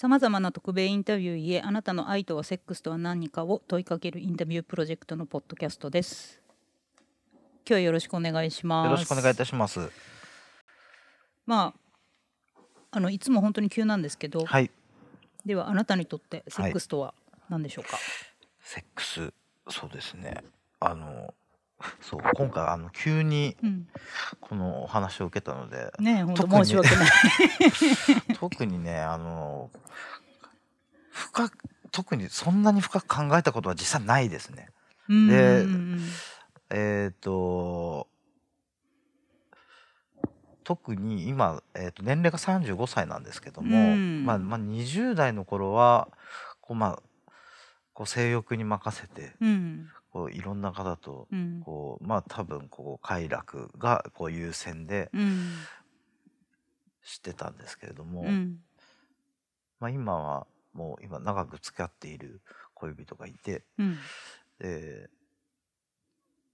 さまざまな特米インタビューへあなたの愛とはセックスとは何かを問いかけるインタビュープロジェクトのポッドキャストです。今日はよろしくお願いします。よろしくお願いいたします。まああのいつも本当に急なんですけど、はい、ではあなたにとってセックスとは何でしょうか、セックス、そうですね。あの、そう、今回あの急にうん。このお話を受けたので、ねえ本当申し訳ない。特にね、あの深く特にそんなに深く考えたことは実際ないですね。うんでうんうん。えっ、と特に今、えー、と年齢が35歳なんですけども、うん。まあまあ、20代の頃はこう、まあ、こう性欲に任せてうんこういろんな方とうん。こう、まあ、多分こう快楽がこう優先でうん。してたんですけれども、うん。まあ、今はもう今長く付き合っている恋人がいてうん。で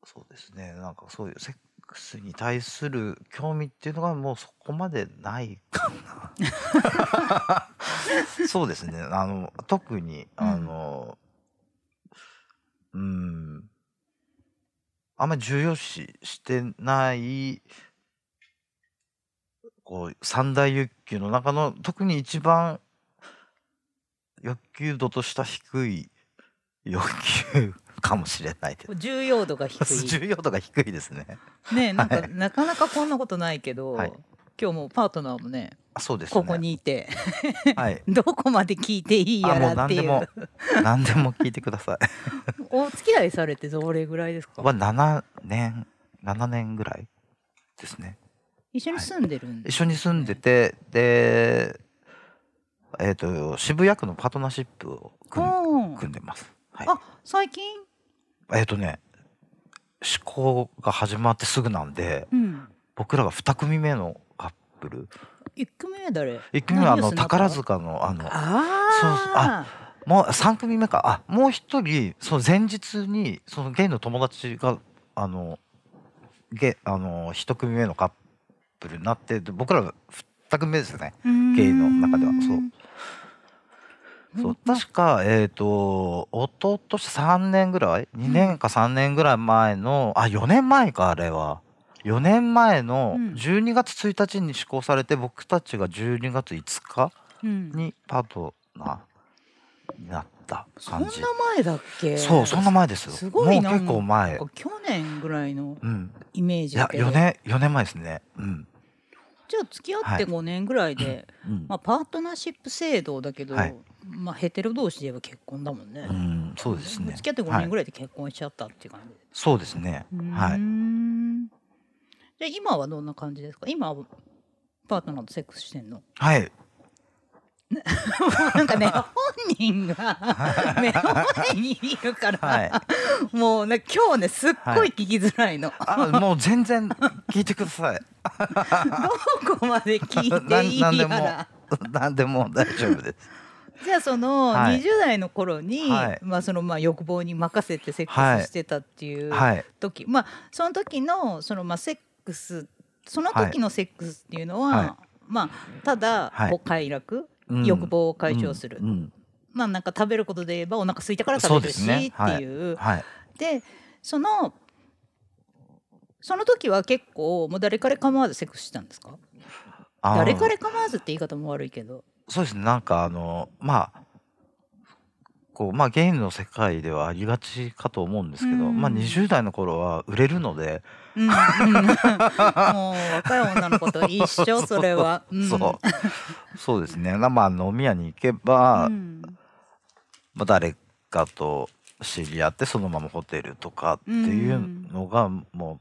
そうですねなんかそういうセックスに対する興味っていうのがもうそこまでないかな。そうですねあの特にうんあのうんあんまり重要視してないこう三大欲求の中の特に一番欲求度とした低い欲求かもしれないです。重要度が低い 重要度が低いですね。ねえなんか、はいなかなかこんなことないけど、はい今日もパートナーもねあそうですね。ここにいてはい。どこまで聞いていいやあもうらっていう何でも何でも聞いてください。お付き合いされてどれぐらいですか？は七年七年ぐらいですね。一緒に住んでるんで一す緒に住んでてでえっ、と渋谷区のパートナーシップを組んでます。はい。あ最近？えっ、とね施行が始まってすぐなんでうん僕らが二組目のカップル。一組目誰？一組目はあの宝塚のあのあそうそうあもう3組目か。あもう一人その前日にそのゲイの友達があのゲあの一組目のカップルになってで僕らが2組目ですね。ゲイの中では。そう。そう確かえっ、と一昨年3年ぐらい？2年か3年ぐらい前のあ4年前かあれは4年前のうん。12月1日に施行されて僕たちが12月5日うん。にパートナーになったそんな感じ前だっけ？そうそんな前ですよ。すごいなもう結構前。去年ぐらいのうん。イメーいやジだけど。4年4年前ですね。うん、じゃあ付き合ってはい。5年ぐらいで、うん。まあ、パートナーシップ制度だけど、はい。まあ、ヘテロ同士で言えば結婚だもんね、うん、そうですね。付き合って5年ぐらいで結婚しちゃったっていう感じ。で、そうですね。はいんじゃあ今はどんな感じですか？今はパートナーとセックスしてんの？はい。なんかね本人が目の前にいるから、はい。もうね今日ねすっごい聞きづらいの、あもう全然聞いてください。どこまで聞いていいな。なんでもやら。何でも大丈夫です。じゃあそのはい。20代の頃に、はい。まあそのまあ欲望に任せてセックスしてたっていうはい。時、まあその時のそのまあセックスその時のセックスっていうのは、はい。まあただはい。こう快楽、うん。欲望を解消する、うん。うん。まあなんか食べることで言えばお腹空いたからそ食べるし、ね。っていう、はい。でそのその時は結構もう誰彼構わずセックスしたんですか？誰彼構わずって言い方も悪いけど。そうですね。なんかあのまあこうまあゲイの世界ではありがちかと思うんですけど、うん。まあ20代の頃は売れるので、うんうん、もう若い女の子と一緒それは。ん。そう。そうですね。まあ飲み屋に行けば、うん。まあ、誰かと知り合ってそのままホテルとかっていうのがも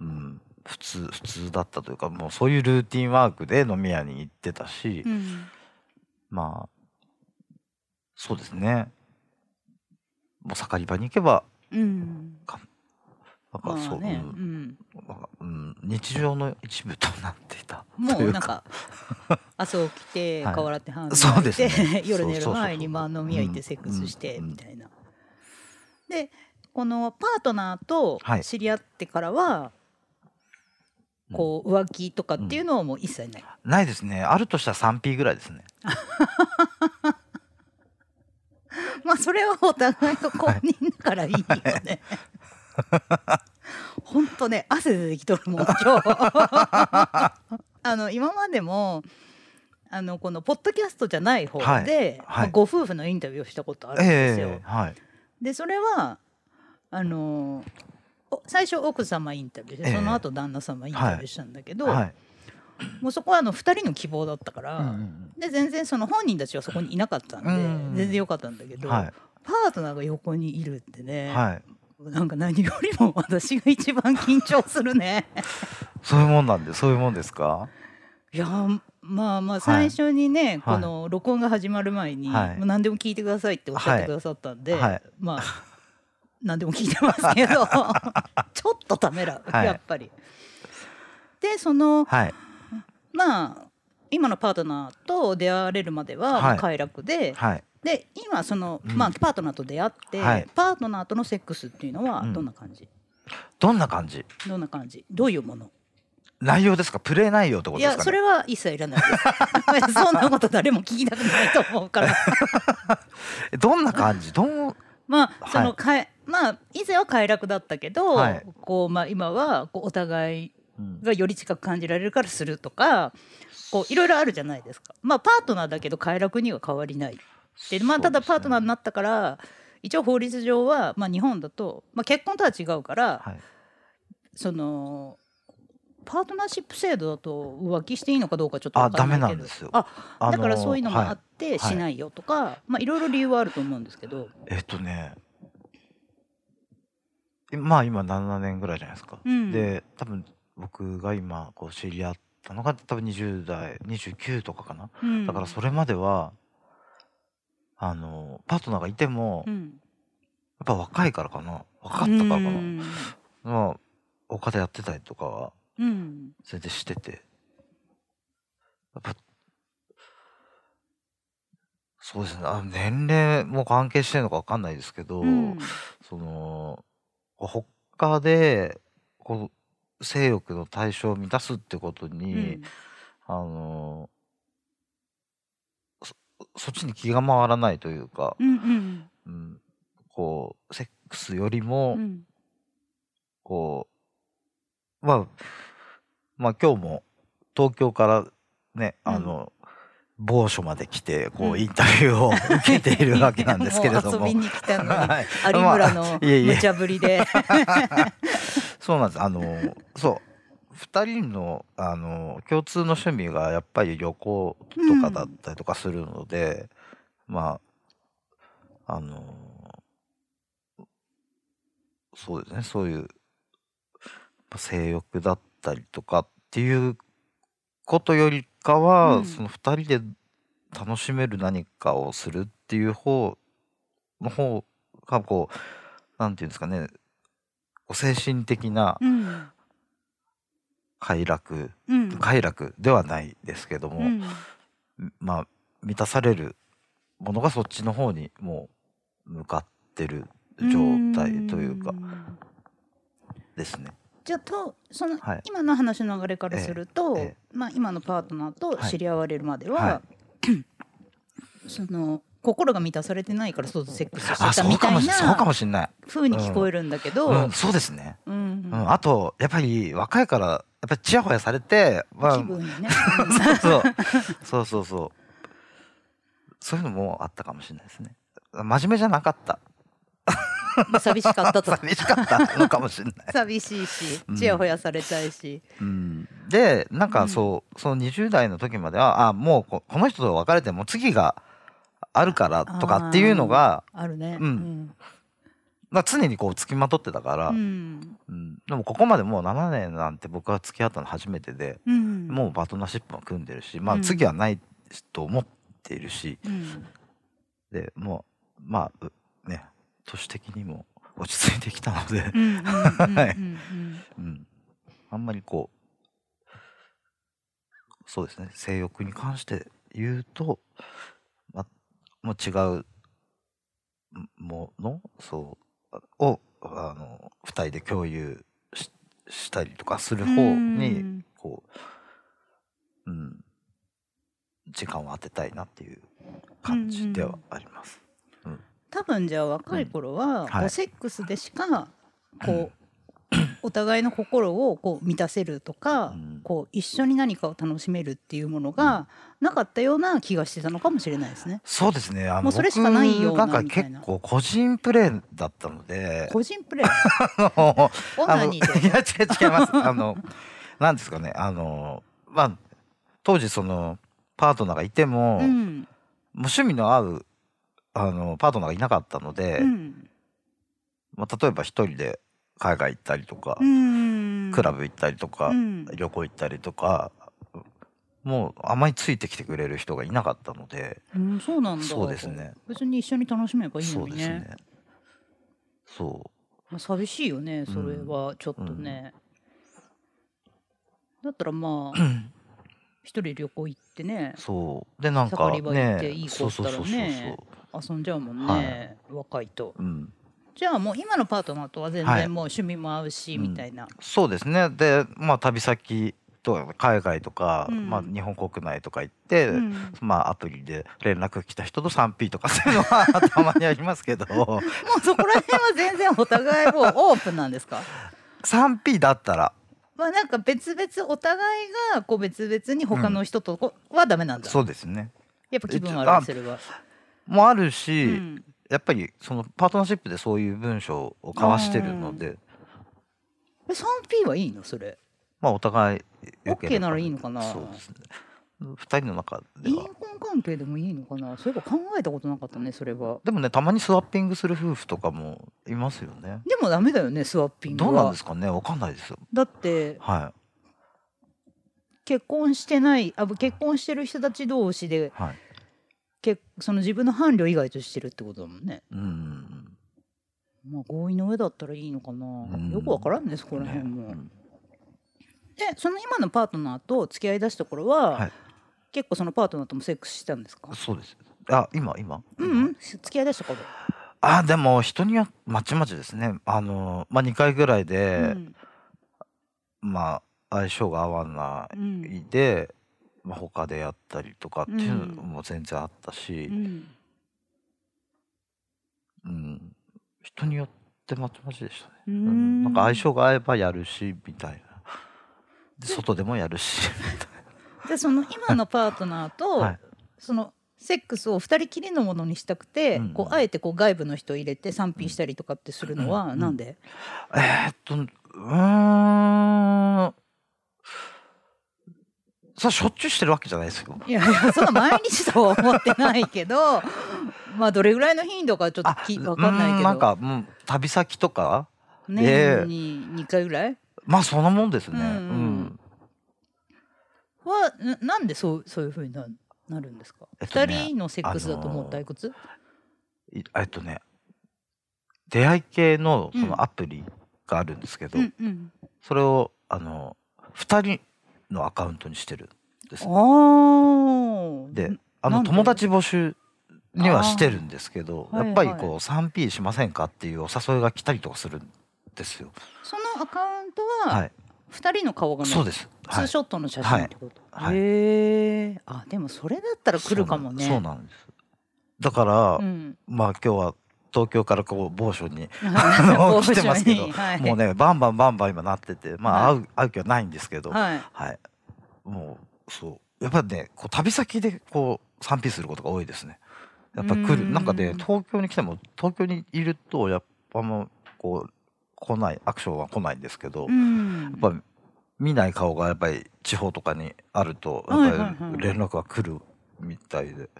う、うん、普通普通だったというかもうそういうルーティンワークで飲み屋に行ってたし、うん。まあそうですね。もう盛り場に行けばうんなんかそう、まあね、ううん。ん、なんかうん、日常の一部となっていた。もううなんか朝起きて はい。顔洗って歯磨そういて、ですね。夜寝る前にまあ飲み屋行ってセックスしてうん。みたいな。でこのパートナーとはい。知り合ってからは、こう浮気とかっていうのはもう一切ない。ないですね。あるとしたら 3P ぐらいですね。まあそれはお互いの公認だからいいよね。本当ね汗出てきとるもん今日。あの今までもあのこのポッドキャストじゃない方で、はい。はい。まあご夫婦のインタビューをしたことあるんですよ。ええはい。でそれはあのお最初奥様インタビューして、ええ。その後旦那様インタビューしたんだけど、はい。もうそこはあの2人の希望だったから、うんうんで全然その本人たちはそこにいなかったんで、うん。全然良かったんだけど、はい。パートナーが横にいるってね、はいなんか何よりも私が一番緊張するね。そういうもんなんでそういうもんですか？いやーまあまあ最初にね、はい。この録音が始まる前に、はい。もう何でも聞いてくださいっておっしゃってくださったんで、はい。まあ何でも聞いてますけど ちょっとためらう、はい。やっぱり。でそのはい。まあ今のパートナーと出会われるまでは快楽で、はいで今その、うん。まあパートナーと出会って、はい。パートナーとのセックスっていうのはうん。どんな感じ、どんな感じ？どんな感じ？どういうもの？内容ですか？プレイ内容ってこといですか、ね、やそれは一切いらないです。そんなこと誰も聞きたくないと思うから。え どんな感じ？どんまあはい。そのかえ、まあ以前は快楽だったけど、はい。こうまあ今はこうお互いうん。がより近く感じられるからするとかこういろいろあるじゃないですか。まあパートナーだけど快楽には変わりない。でまあただパートナーになったから一応法律上は、まあ、日本だと、まあ、結婚とは違うから、はい。そのパートナーシップ制度だと浮気していいのかどうかちょっと分かんないけど。あダメなんですよ。ああのだからそういうのもあはっていしないよとか、まあいろいろ理由はあると思うんですけど、えっとねいまあ今7年ぐらいじゃないですか、うん。で多分僕が今こう知り合ったのが多分20代29とかかな、うん。だからそれまではあのパートナーがいても、やっうん、ぱ若いからかな。若かったからかな、うん。まあ他でやってたりとかはうん。全然してて。やっぱそうですね。あ年齢も関係してるのか分かんないですけど、うん。その他でこう性欲の対象を満たすってことに、うん。あのそそっちに気が回らないというか、うんうん。うん、こうセックスよりも、うんこうまあまあ今日も東京からねあの、某所まで来てこうインタビューを受けているわけなんですけれども。う 遊びに来たのに はい。有村のまあいえいえ。無茶ぶりで、そうなんです。あの、そう。二人の、あの、共通の趣味がやっぱり旅行とかだったりとかするので、まあ、あの、そうですね、そういう、性欲だったりとかっていうことよりかは、うん。その二人で楽しめる何かをするっていう方の方が、こう、なんていうんですかね、精神的なうん快楽、うん。快楽ではないですけども、うん。まあ満たされるものがそっちの方にもう向かってる状態というかん。ですね。じゃあとその、はい。今の話の流れからすると、ええ。まあ、今のパートナーとはい。知り合われるまでは、は その心が満たされてないからそうセックスしてあ、たみたいかもしそうかなもしんない。風に聞こえるんだけど、うん、そうですね。うん。うん、あとやっぱり若いからやっぱりチヤホヤされて、まあ気分にね。そうそうそうそうそういうのもあったかもしれないですね。真面目じゃなかった。うん寂しかったと寂しかったのかもしれない。寂しいしうんちやほやされたいし、うん、でなんかそう、その20代の時まではあもうここの人と別れても次があるからとかっていうのがあるね。うんまあ、常にこう付きまとってたから、ううん。んでもここまでもう7年なんて僕は付き合ったの初めてで、うん。もうパートナーシップも組んでるし、まあ、うん次はないと思っているし、うん。でもうまあうね年的にも落ち着いてきたので、あんまりこうそうですね性欲に関して言うと、ま、もう違うものそうをあの2人で共有ししたりとかする方にこう、うん、時間を当てたいなっていう感じではあります。多分じゃあ若い頃は、はい。こうセックスでしかこう、お互いの心をこう満たせるとか、うんこう一緒に何かを楽しめるっていうものがなかったような気がしてたのかもしれないですね。そうですね。あのもうそれしかないような僕なんか結構個人プレーだったので、個人プレー あのオナニーであのいや違う違います。あのなんですかね。あのまあ当時そのパートナーがいても、もううん趣味の合うあのパートナーがいなかったので、うんまあ例えば一人で海外行ったりとか、うん。クラブ行ったりとか、うん。旅行行ったりとか。もうあまりついてきてくれる人がいなかったので、うん、そうなんだ。そうですね。別に一緒に楽しめばいいそのにね。うですね。そまあ、寂しいよねそれはちょっとね、だったらまあう。一人旅行行ってね。そう。でなんかねいい子そうそうそうそう遊んじゃうもんはね、若いと。うんじゃあもう今のパートナーとは全はい。然もう趣味も合うし、うんみたいな。そうですね。でまあ旅先と海外とか、うん。まあ、日本国内とか行って、うん。まあアプリで連絡が来た人と 3P とかそういうのはたまにありますけど。もうそこら辺は全然お互いもうオープンなんですか？3P だったらまあなんか別々お互いがこう別々に他の人とこはダメなんだ、そうですねやっぱ気分あ悪いそれは、もあるし、うんやっぱりそのパートナーシップでそういう文章を交わしてるので。え 3P はいいのそれ？まあお互い OK ばならいいのかな？そうですね。2人の中で陰は婚関係でもいいのかな？そういえば考えたことなかったねそれは。でもねたまにスワッピングする夫婦とかもいますよね。でもダメだよねスワッピングは。どうなんですかね？わかんないですよ。だっては結婚してないあ結婚してる人たち同士でいはいけその自分の伴侶以外としてるってことだもんね。うん。まあ合意の上だったらいいのかな、ん。よくわからんねそこら辺も、ね。うん。でその今のパートナーと付き合いだした頃は、はい。結構そのパートナーともセックスしたんですか？そうです。あ今今。うんうん。付き合いだした頃、あでも人によってまちまちですね。あのまあ2回ぐらいで、うん。まあ相性が合わないで、まあ、他でやったりとかっていうのも全然あったし。う、ん。うん。人によってまちまちでしたね、ううん。ん。なんか相性が合えばやるしみたいな。で外でもやるしで その今のパートナーと、はい。そのセックスを二人きりのものにしたくて、うんこうあえてこう外部の人を入れて賛否したりとかってするのはうんなんで、えーっとうーんさしょっちゅうしてるわけじゃないですよ。いやいやそんな毎日とは思ってないけど まあどれぐらいの頻度かちょっときわかんないけど。なんか、うん、旅先とか？年に2回ぐらい？まあそんなもんですね。ううん。ん。はななんでそうそういうふうにななるんですか、えっとね二人のセックスだともう退屈、いえっとね、出会い系のそうん。のアプリがあるんですけど、うんうん。それをあの二人のアカウントにしてるんです。あー。で、あの友達募集にはしてるんですけど、やっぱりはい。はこう 3P しませんかっていうお誘いが来たりとかするんですよ。そのアカウントははい。二人の顔がそうです。はい。ツーショットの写真ってこと、はい。へえあでもそれだったら来るかもね。そうなんそうなんです。だから、うん。まあ今日は東京からこう某所に あの来てますけどはい、もうねバンバンバンバン今なっててまあは会う会う気はないんですけどははい。いもうそう。やっぱりねこう旅先でこう賛否することが多いですね。やっぱ来るうん。なんかね東京に来ても東京にいるとやっぱもうこう来ないアクションは来ないんですけど、うやんっぱり見ない顔がやっぱり地方とかにあるとやっぱり連絡が来るみたいで、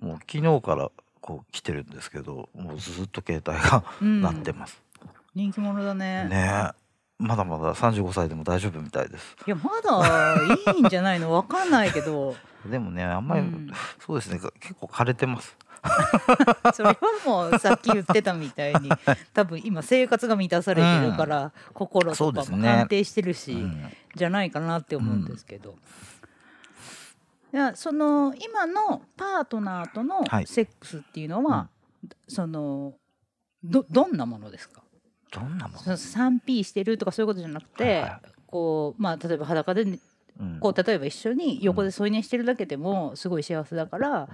もう昨日からこう来てるんですけどもうずっと携帯がうん。鳴ってます、人気者だね。ねえ。まだまだ35歳でも大丈夫みたいです。いやまだいいんじゃないの？わかんないけど。でもねあんまり、うん。そうですね。結構枯れてます。それはもうさっき言ってたみたいに。多分今生活が満たされてるから、心とかも安定してるし、うん。じゃないかなって思うんですけど、いやその今のパートナーとのはい。セックスっていうのは、そのどどんなものですか？どんなもの？その 3P してるとかそういうことじゃなくて、はいはい。こうまあ例えば裸でうん。こう例えば一緒に横で添い寝してるだけでもすごい幸せだから、うん。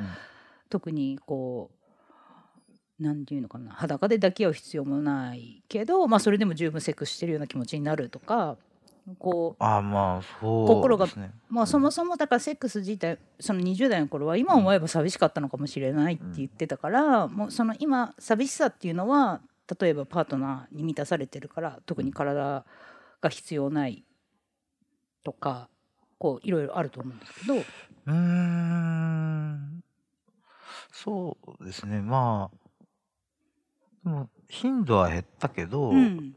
特にこうなんていうのかな裸で抱き合う必要もないけど、まあ、それでも十分セックスしてるような気持ちになるとかこああまあそう心がまあ、そもそもだからセックス自体その20代の頃は今思えば寂しかったのかもしれないって言ってたから、もうその今寂しさっていうのは例えばパートナーに満たされてるから特に体が必要ないとかこういろいろあると思うんですけど。うーん。そうですね。まあでも頻度は減ったけど、うん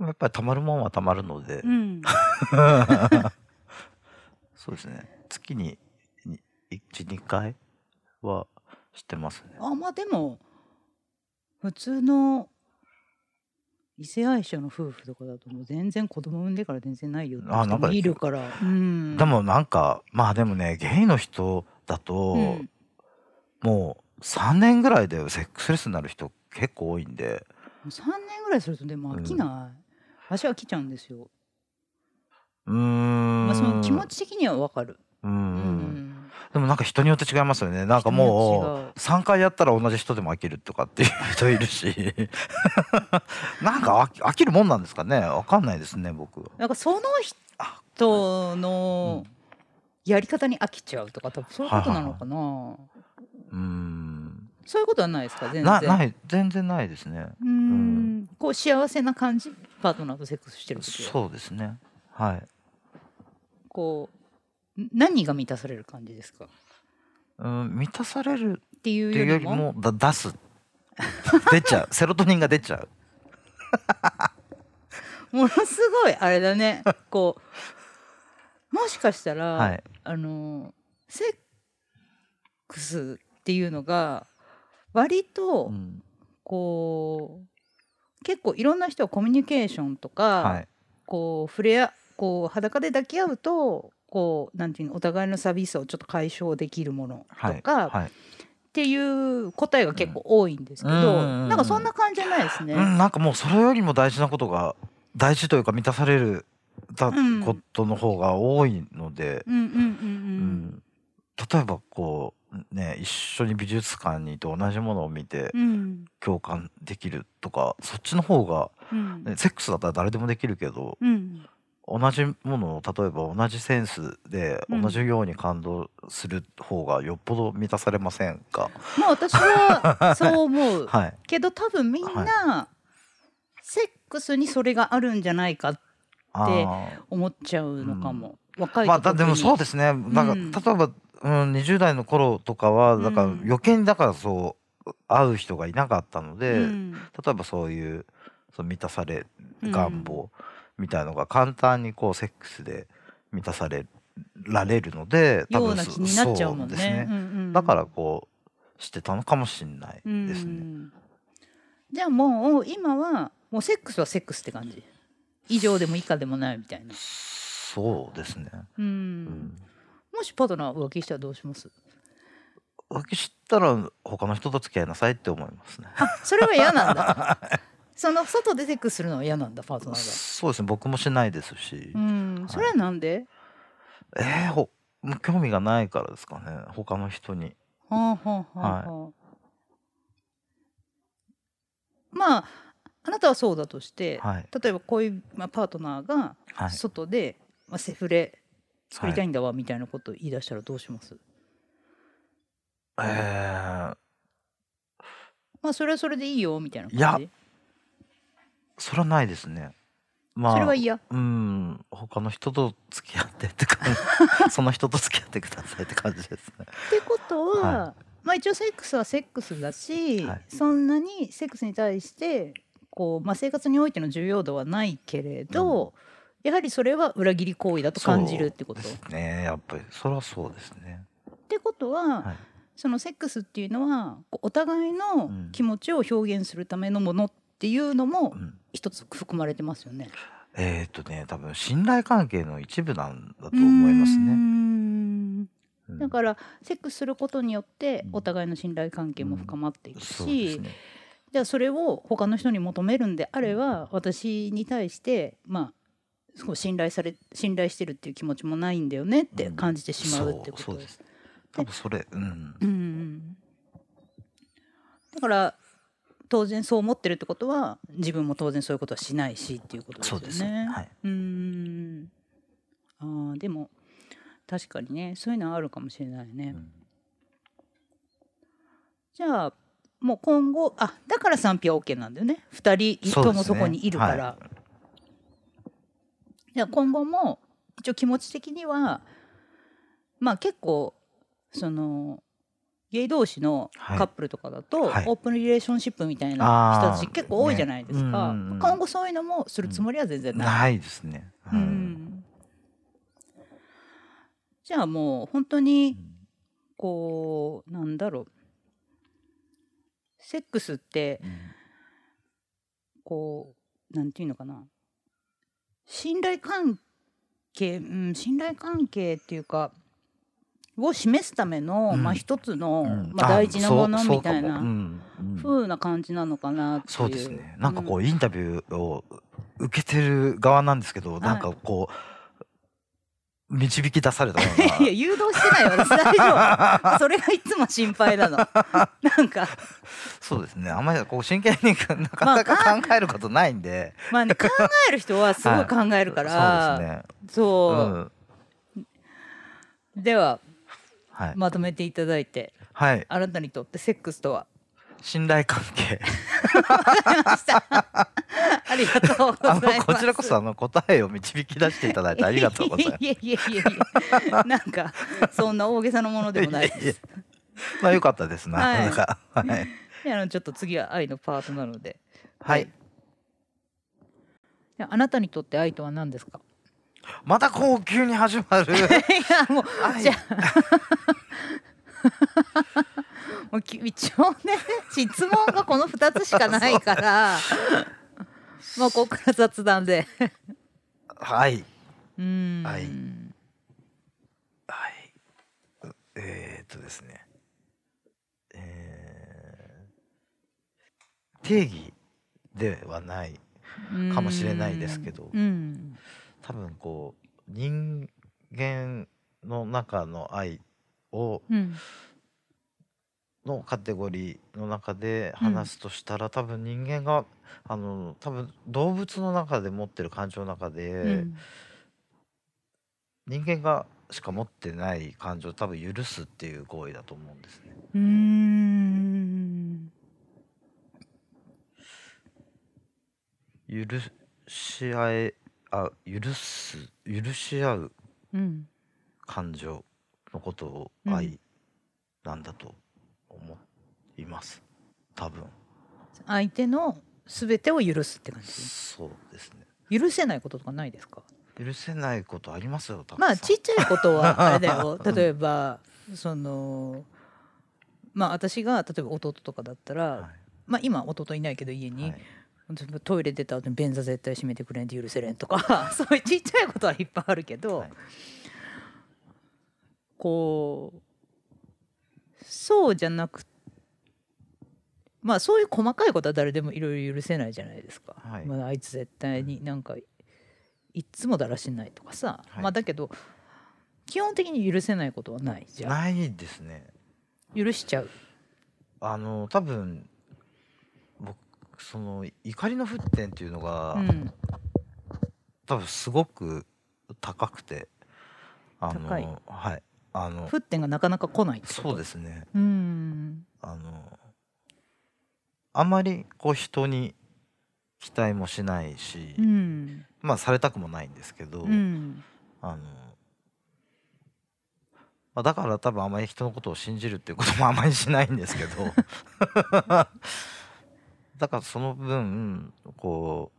やっぱりたまるもんはたまるので、うん。そうですね。月に12回はしてますね。あまあでも普通の異性愛者の夫婦とかだともう全然子供産んでから全然ないよって人もあなんかいるから、うん、でもなんかまあでもねゲイの人だと、うん。もう3年ぐらいでセックスレスになる人結構多いんで。3年ぐらいするとでも飽きない、私は飽きちゃうんですよ、うーん。まあ、その気持ち的にはわかる、うん、ううん。でもなんか人によって違いますよね。なんかもう3回やったら同じ人でも飽きるとかっていう人いるし。なんか飽き飽きるもんなんですかね。わかんないですね僕。なんかその人のやり方に飽きちゃうとか多分そういうことなのかな、うーん。そういうことはないですか？全然。なない。全然ないですね。うーん。こう幸せな感じ？パートナーとセックスしてる時は。そうですね。はい。こうん何が満たされる感じですか？うん満たされるっていうよりもだ出す。出ちゃう。セロトニンが出ちゃう。ものすごいあれだね。こうもしかしたら、はい。あのセックスっていうのが割とうん。こう結構いろんな人はコミュニケーションとか、はい。こう触れ合こう裸で抱き合うとこうなんていうのお互いの寂しさをちょっと解消できるものはいとか、はい。っていう答えが結構多いんですけど、うんなんかそんな感じじゃないですね。うん、なんかもうそれよりも大事なことが大事というか満たされるだうんことの方が多いので、例えばこうね一緒に美術館にいて同じものを見てうん。共感できるとかそっちの方が、うん。ね、セックスだったら誰でもできるけどうん。同じものを例えば同じセンスでうん。同じように感動する方がよっぽど満たされませんか、まあ私は そう思う。はい。けど多分みんなセックスにそれがあるんじゃないかあでー。思っちゃうのかも、若いまあでもそうですね。なんか、うん。例えば、うん、20代の頃とかはだからうん余計にだからそう会う人がいなかったので、うん。例えばそういうその満たされうん。願望みたいのが簡単にこうセックスで満たされられるのでような気になっちゃうもんそうですね。うんうん。だからこうしてたのかもしれないですうね。ん。じゃあもう今はもうセックスはセックスって感じ。以上でも以下でもないみたいな、そうですね。うん。うんもしパートナー浮気したらどうします？浮気したら他の人と付き合いなさいって思いますね。あそれは嫌なんだ。その外でセックスするのは嫌なんだパートナーそうですね僕もしないですし。がうん。それはなんで、えー、ほ興味がないからですかね他の人に。はあはあはあはあ。まああなたはそうだとして、はい。例えばこういう、まあ、パートナーがはい。外で、まあ、セフレ作りたいんだわみたいなことを言い出したらどうします、えー、まあそれはそれでいいよみたいな感じ？それはないですね。まあそれは嫌。うん。他の人と付き合ってって感じ。その人と付き合ってくださいって感じですね。ってことは、はまあ一応セックスはセックスだし、はい。そんなにセックスに対してこう、まあ、生活においての重要度はないけれど、やはりそれは裏切り行為だと感じるってこと？ね。やっぱりそれはそうですね。ってことは、はい。そのセックスっていうのはお互いのうん気持ちを表現するためのものっていうのもうん。一つ含まれてますよね。えっ、とね多分信頼関係の一部なんだと思いますうーねん。うん。だからセックスすることによってうん。お互いの信頼関係も深まっていくそうですし、ね。じゃあそれを他の人に求めるんであれば私に対してまあすごい信頼され信頼してるっていう気持ちもないんだよねって感じてしまうってことです。多分それうん。うんだから当然そう思ってるってことは自分も当然そういうことはしないしっていうことですよね。そうです。はい。うんあーでも確かにねそういうのはあるかもしれないね。うん。じゃあもう今後あだから賛否は OK なんだよね。2人ともそこにいるから。はじゃあ今後も一応気持ち的にはまあ結構そのゲイ同士のはい。カップルとかだと、はい。オープンリレーションシップみたいな人たち結構多いじゃないですか、ね。うんうん。今後そういうのもするつもりは全然ない。ないですね。うはい。ん。じゃあもう本当にこうなんだろう。セックスってうん。こうなんていうのかな信頼関係、うん、信頼関係っていうかを示すための、うん。まあ一つの、うん。まあ、大事なものみたいなかも。うな感じなのかなっていう。そうですね。なんかこううインタビューを受けてる側なんですけど、なんかこう導き出された。いや誘導してない私大丈夫それがいつも心配なの なんかそうですね。あんまりこう真剣になかなか考えることないんで。まあね考える人はすごい考えるから、そうですね。そううん。でははい。まとめていただいてはい。あなたにとってセックスとは？信頼関係。ありがとうござあいますのこちらこそあの答えを導き出していただいてありがとうございます。いやいやいやいやなんかそんな大げさなものでもないでいやいす。まあ良かったですな。はいなんかはい。であのちょっと次は愛のパートなので。はい。であなたにとって愛とは何ですか？また高級に始まる。いやもう愛じゃあ 一応ね質問がこの二つしかないから。まあここから雑談で。はい。うーん。愛はい。うえー、っとですね。えー定義ではないかもしれないですけどうん。多分こう人間の中の愛をうん。のカテゴリーの中で話すとしたら、多分人間があの多分動物の中で持ってる感情の中で、うん。人間がしか持ってない感情を多分許すっていう行為だと思うんですね。うーん。許し合えあ許す許し合ううん。感情のことをうん愛なんだと思います。多分相手のすべてを許すって感じ？そうですね。許せないこととかないですか？許せないことありますよ。まあちっちゃいことはあれだよ。例えばそのまあ私が例えば弟とかだったら、はいまあ今弟いないけど家に、はいトイレ出た後に便座絶対閉めてくれんって許せれんとか そういうちっちゃいことはいっぱいあるけど、はいこうそうじゃなくまあそういう細かいことは誰でもいろいろ許せないじゃないですか。はい。まあ、あいつ絶対になんかいっつもだらしないとかさ、はい。まあだけど基本的に許せないことはないじゃん。ないですね。許しちゃう。あの多分僕その怒りの沸点っていうのが、うん。多分すごく高くてあのはいあの沸点がなかなか来ないそうですね。うん。あのあんまりこう人に期待もしないし、うん。まあされたくもないんですけど、うん。あのまあ、だから多分あまり人のことを信じるっていうこともあまりしないんですけど だからその分こ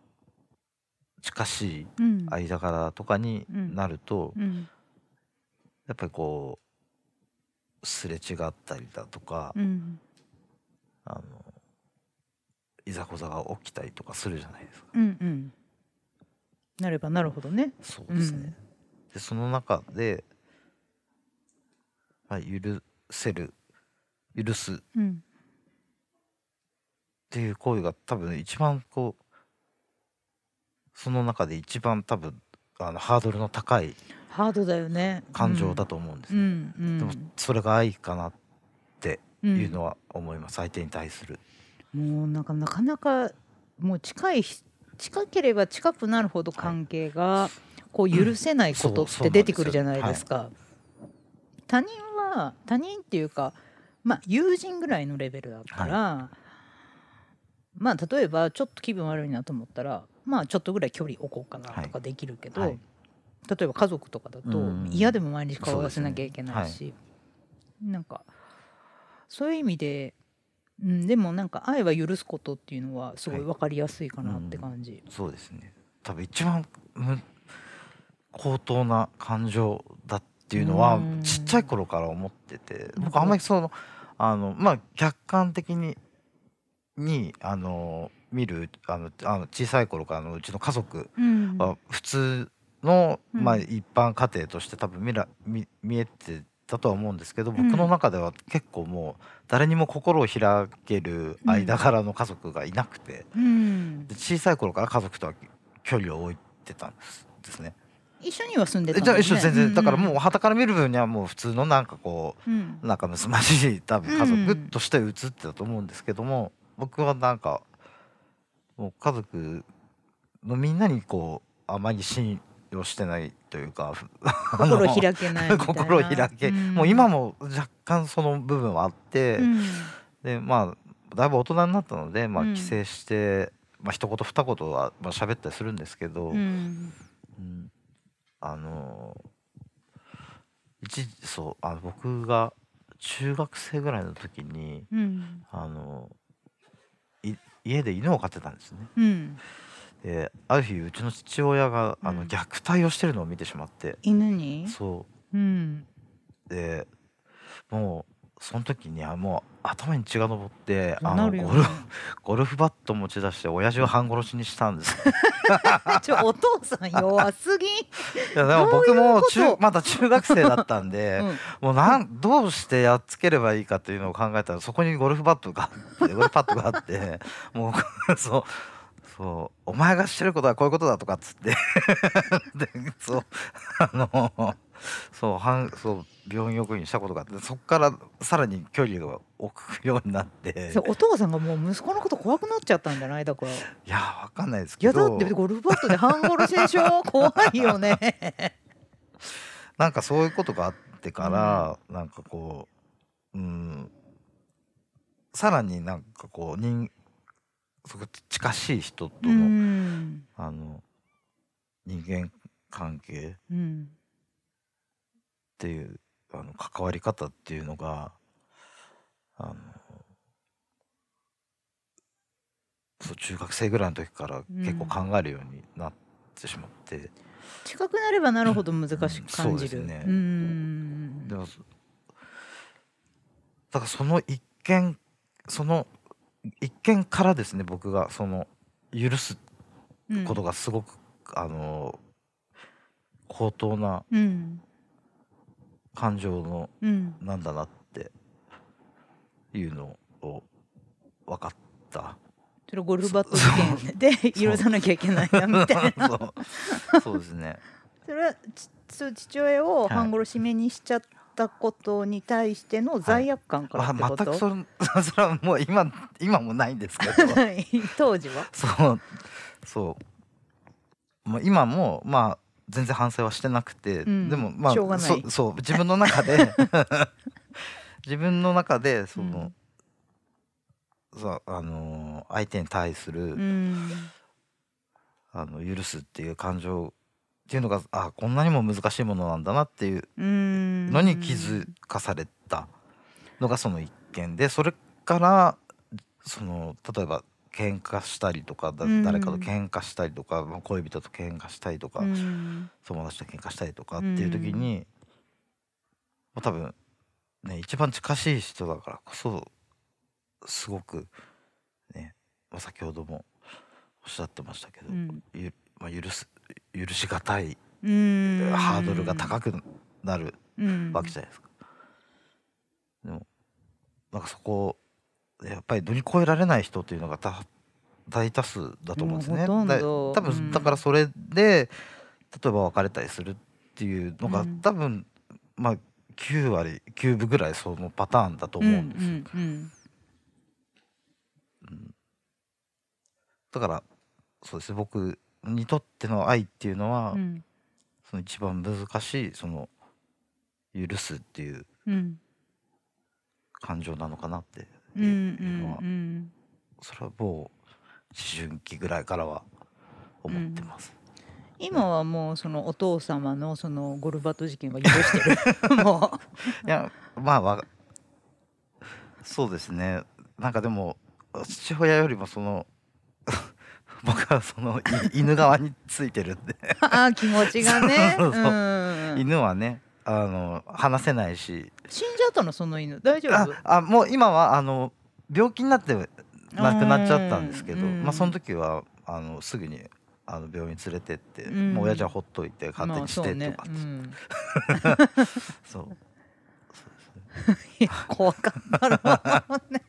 う近しいうん。間柄とかにうんなると、うんやっぱりこうすれ違ったりだとか、うんあのいざこざが起きたりとかするじゃないですか。うんうんなればなるほどね。そうですね。でその中で、まあ、許せる許すっうんっていう行為が多分一番こうその中で一番多分あのハードルの高いハードだよね。感情だと思うんですうね、んうん。でもそれが愛かなってうんいうのは思います、相手に対する。もうなんかなかなかもう近いし近ければ近くなるほど関係がこう許せないことって出てくるじゃないですか。他人は他人っていうかまあ友人ぐらいのレベルだったら、まあ例えばちょっと気分悪いなと思ったらまあちょっとぐらい距離置こうかなとかできるけど、はい例えば家族とかだとうん。嫌でも毎日顔合わせなきゃいけないそうし、なんかそういう意味で、うん、でもなんか愛は許すことっていうのはすごい分かりやすいかなって感じ。そうですね。多分一番む高等な感情だっていうのはうん。ちっちゃい頃から思っててうん。僕あんまりそのあのまあ客観的ににあの見るあのあの小さい頃からのうちの家族うん。は普通の、うん。まあ、一般家庭として多分見ら見見えてたとは思うんですけどうん。僕の中では結構もう誰にも心を開ける間柄の家族がいなくて、うん。で小さい頃から家族とは距離を置いてたんですですね。一緒には住んでたえじゃあ一緒全然、だからうもう傍から見る分にはもう普通のなんかこん、うん。う仲睦まじい多分家族うんとして映ってたと思うんですけども、僕はなんかもう家族のみんなにこうあまり信用してないというか 心開けないみたいな。心を開け、ん。もう今も若干その部分はあって、うん。でまあだいぶ大人になったので、まあ、うん。帰省して、まあ一言二言はまあ喋ったりするんですけど、うん。うん。あの一時そうあの僕が中学生ぐらいの時にうん。あのい家で犬を飼ってたんですね。うんである日うちの父親があのうん。虐待をしてるのを見てしまって、犬に？そう。ん。うでもうその時にはもう頭に血が上ってあのゴルフ ゴルフバット持ち出して親父を半殺しにしたんです。ちょお父さん弱すぎ、いやでも僕も中まだ中学生だったんで、うん。もうなんどうしてやっつければいいかっていうのを考えたらそこにゴルフバットがあってゴルフパッドがあってもうそうそうお前がしてることはこういうことだとかっつって。でそうあのそうはんそう病院送りにしたことがあってそこからさらに距離を置くようになって。そうお父さんがもう息子のこと怖くなっちゃったんじゃない？だから。いいやわかんないですけやだどってゴルフバットで半殺しでしょ？怖いよね。なんかそういうことがあってから、なんかこううん。さらになんかこう人すごく近しい人とうの、ん。あの人間関係っうん。ていうあの関わり方っていうのがあのそう中学生ぐらいの時から結構考えるようになってしまって、近くなればなるほど難しく感じる、そうですね。うん。でもそだからその一見その一見からですね僕がその許すうん。ことがすごく、あの高等なうん。感情のうん。なんだなっていうのを分かった。それゴルフバット事件で許さなきゃいけないなみたいな。そう。ですね。それは父親を半殺し目にしちゃったことに対しての罪悪感からあってこと、全くそれそれはもう今今もないんですけど。は い当時は？そう。そう。もう今もまあ全然反省はしてなくて、うん。でもまあしょうがない。そそう。自分の中で 自分の中でその、そうあのー相手に対する、うん。あの許すっていう感情っていうのがあこんなにも難しいものなんだなっていううん。のに気づかされたのがその一件でそれからその例えば喧嘩したりとか誰かと喧嘩したりとか、まあ恋人と喧嘩したりとか、うん。友達と喧嘩したりとかっていう時に、まあ多分ね一番近しい人だからこそすごくね、まあ、先ほどもおっしゃってましたけど、うん。ゆまあ、許す許しがたい。うん。ハードルが高くなるうん。わけじゃないですか。でもなんかそこやっぱり乗り越えられない人っていうのがた大多数だと思うんですね。多分うん。だからそれで例えば別れたりするっていうのが、うん多分まあ9割9分ぐらいそのパターンだと思うんですよ。うん。うん。だからそうですね僕にとっての愛っていうのは、うん。うんその一番難しいその許すっていううん。感情なのかなってうんうんのはうん。それはもう思春期ぐらいからは思ってます。今はもうそのお父様のそのゴルバト事件は許してる。もいやまあわそうですね。なんかでも父親よりもその僕はそのい犬側についてるんで。うああ気持ちがね。犬はねあの話せないし。死んじゃったのその犬大丈夫？ああもう今はあの病気になって亡くなっちゃったんですけど、うんまあ、その時はあのすぐにあの病院連れてって、うん。もう親父はほっといて勝手にしてとか、うん、そう。怖かったろうね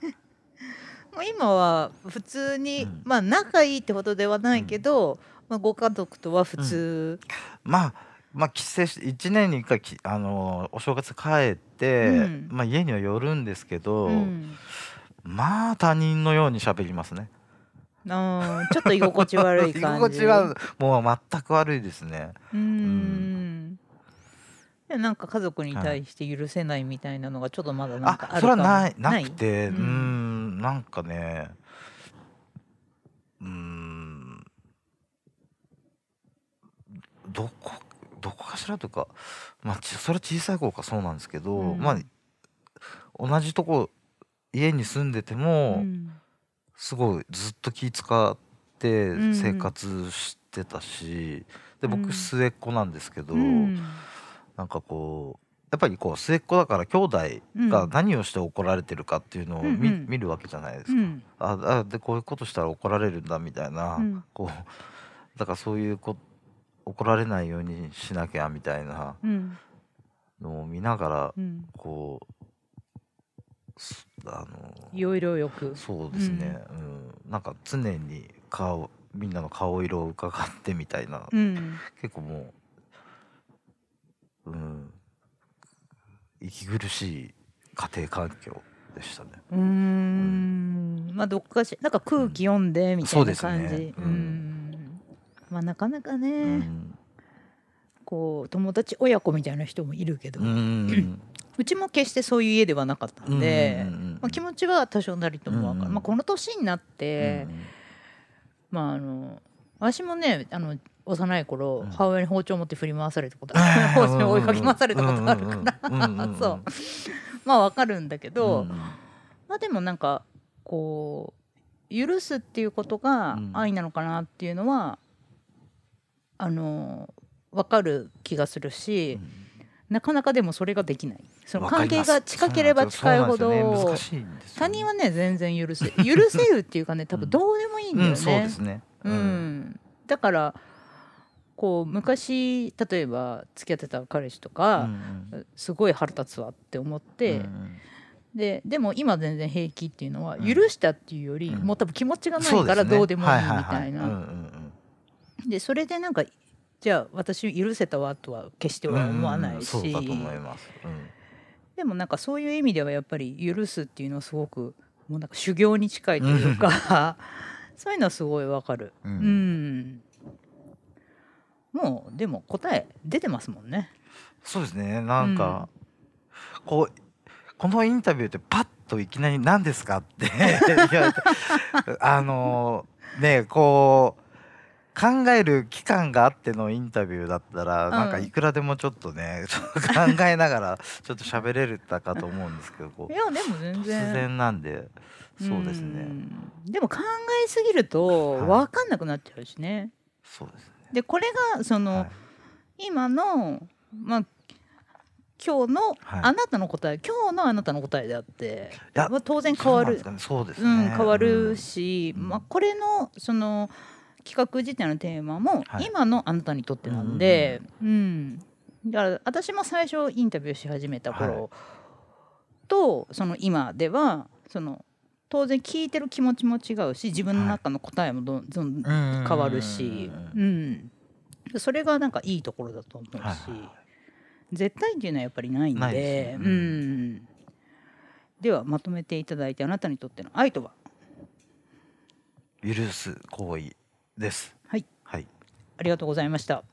もう今は普通に、うん。まあ仲いいってことではないけど、まあ、ご家族とは普通、まあまあ帰省して1年に1回きあのお正月帰って、うん。まあ、家には寄るんですけど、うん。まあ他人のように喋りますね。あーちょっと居心地悪い感じ。居心地はもう全く悪いですね。うーん。でなんか家族に対して許せないみたいなのがちょっとまだなんかああそれるかも。はないなくて。うん。なんかねうーん。どこどこかしらというかまあちそれ小さい頃からそうなんですけど、うん。まあ同じとこ家に住んでても、うん。すごいずっと気使ってうん。生活してたし、でうん。僕末っ子なんですけど、うんなんかこうやっぱりこう末っ子だから兄弟が何をして怒られてるかっていうのを見,、うんうん。見るわけじゃないですか。うん。ああでこういうことしたら怒られるんだみたいな、うん。こうだからそういうこ怒られないようにしなきゃみたいなうん。のを見ながらうん。こうすあのいろいろよく。そうですね、うん。なんか常に顔みんなの顔色を伺ってみたいな、うん。結構もう、うん、息苦しい家庭環境でしたね。うーん。まあどっかしなんか空気読んでみたいな感じ、そうん。ん。まあなかなかね、うん。こう友達親子みたいな人もいるけど、ううんちも決してそういう家ではなかったんで、うんうんうんまあ、気持ちは多少なりともわかる、うんまあ、この年になって、うん。まああの私もねあの幼い頃、うん。母親に包丁持って振り回されたことある。包丁 に追いかけ回されたことあるから。そうまあわかるんだけど、うんうんまあでもなんかこう許すっていうことがうん愛なのかなっていうのは、あのわかる気がするし、なかなかでもそれができない。その関係が近ければ近いほど、他人はね全然許せ許せるっていうかね多分どうでもいいんだよね。うんそうですね。うん。だからこう昔例えば付き合ってた彼氏とうんか、うん。すごい腹立つわって思って、うんででも今全然平気っていうのはうん。許したっていうより、うん。もう多分気持ちがないからどうでもいいみたいな。でそれでなんかじゃあ私許せたわとは決してうんは思わないし、そう。うんでもなんかそういう意味ではやっぱり許すっていうのはすごくもうなんか修行に近いというかそういうのはすごいわかる。ううんんもうでも答え出てますもんね。そうですね。なんか、こうこのインタビューってパッといきなり何ですか？ってあのねこう考える期間があってのインタビューだったら、ん。なんかいくらでもちょっとね 考えながらちょっと喋れるたかと思うんですけどこいうやでも全突然然なんでそうですね。ん。でも考えすぎるとはい。分かんなくなっちゃうしね。そうですね。でこれがその、はい。今のまあ今日のはい。あなたの答え、今日のあなたの答えであって、いやまあ、当然変わる。そうなんですかね。そう。ん、変わるし、うん。まあ、これのその企画自体のテーマもはい。今のあなたにとってなんで、うんだから私も最初インタビューし始めた頃、とその今ではその当然聞いてる気持ちも違うし自分の中の答えもどんどん変わるし、うん、それがなんかいいところだと思うし、はいはいはい。絶対っていうのはやっぱりないんでね。ううんん、ではまとめていただいてあなたにとっての愛とは？許す行為です。はい。はい。ありがとうございました。